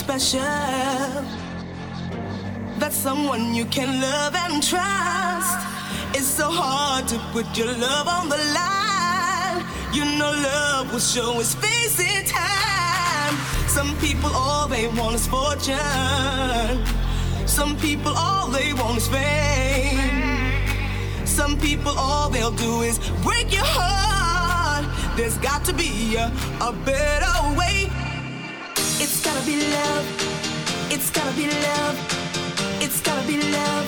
special. That someone you can love and trust. It's so hard to put your love on the line. You know, love will show its face in time. Some people, all they want is fortune. Some people, all they want is fame. Some people, all they'll do is break your heart. There's got to be a, a better way be love. It's gotta be love. It's gotta be love.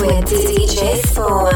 With DJ Spawn.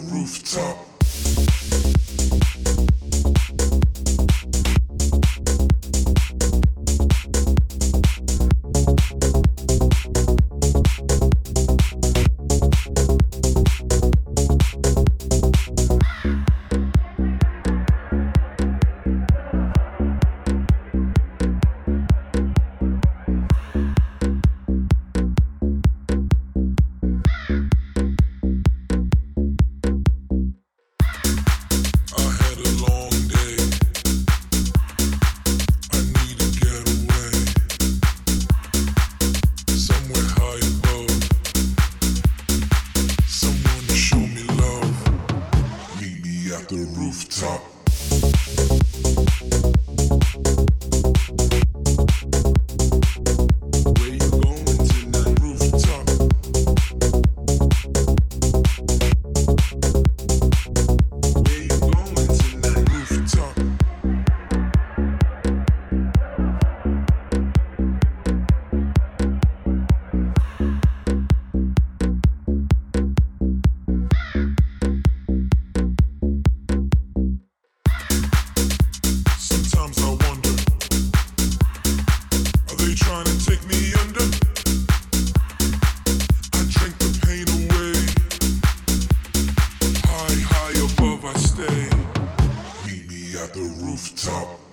rooftop. the rooftop.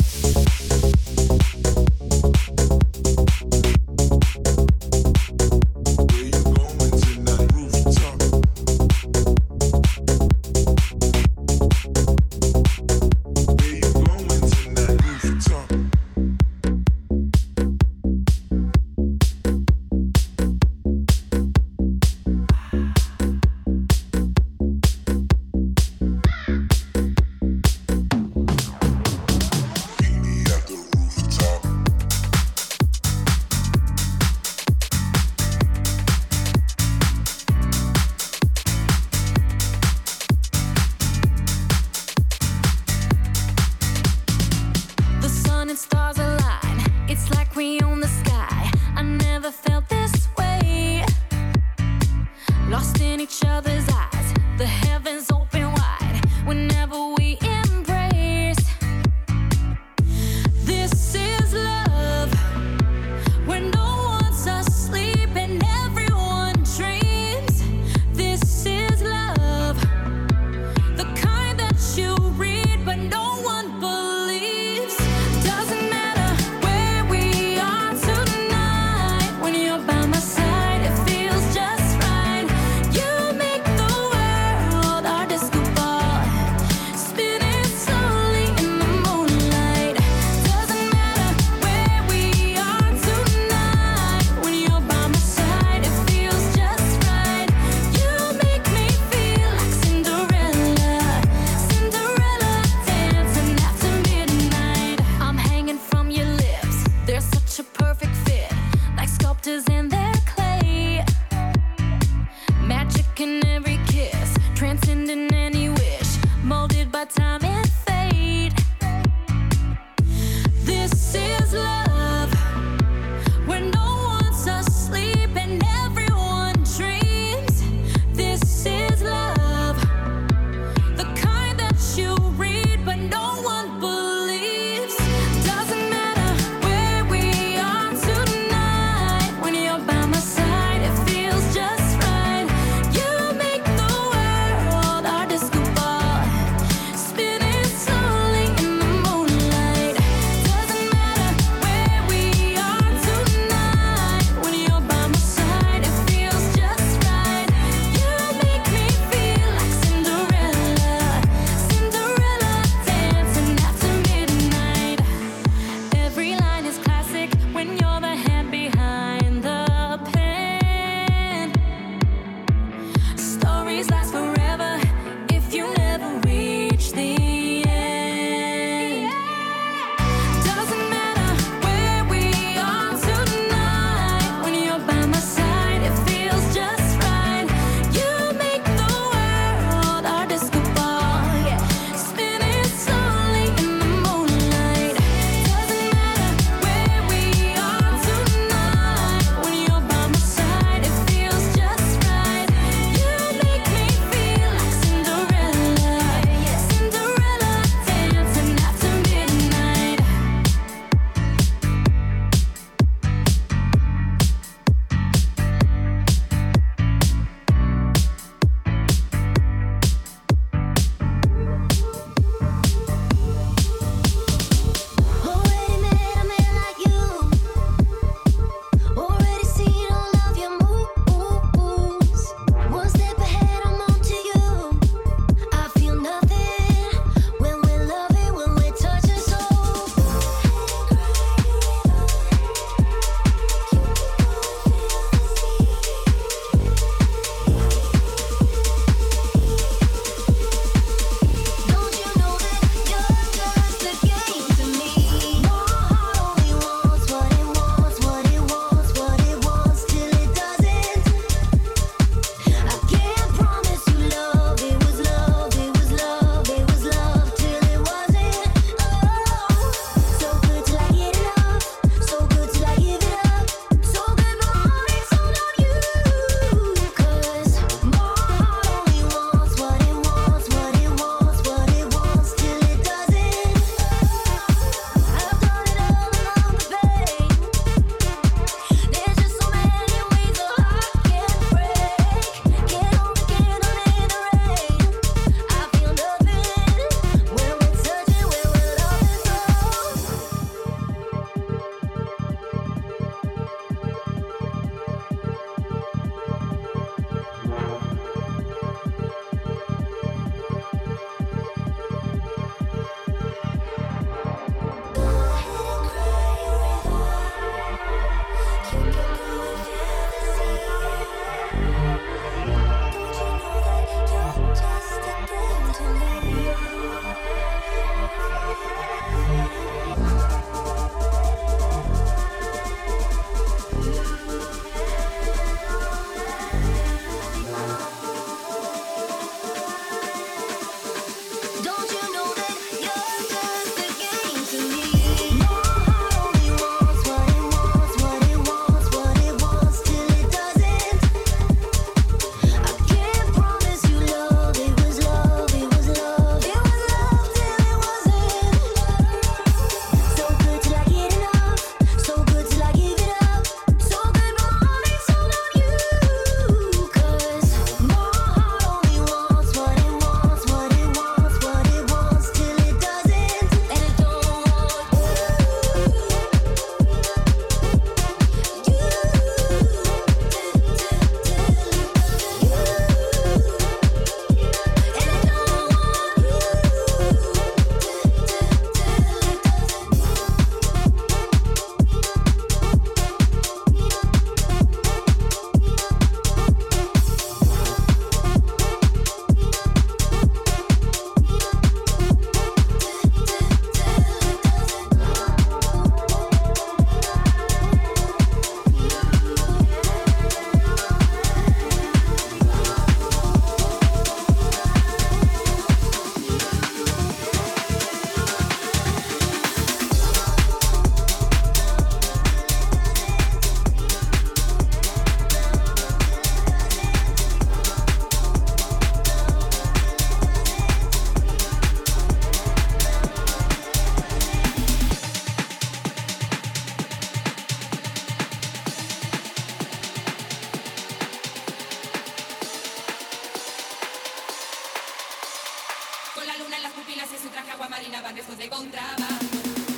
la luna en las pupilas y su traje aguamarina van después de contrabando.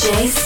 DJs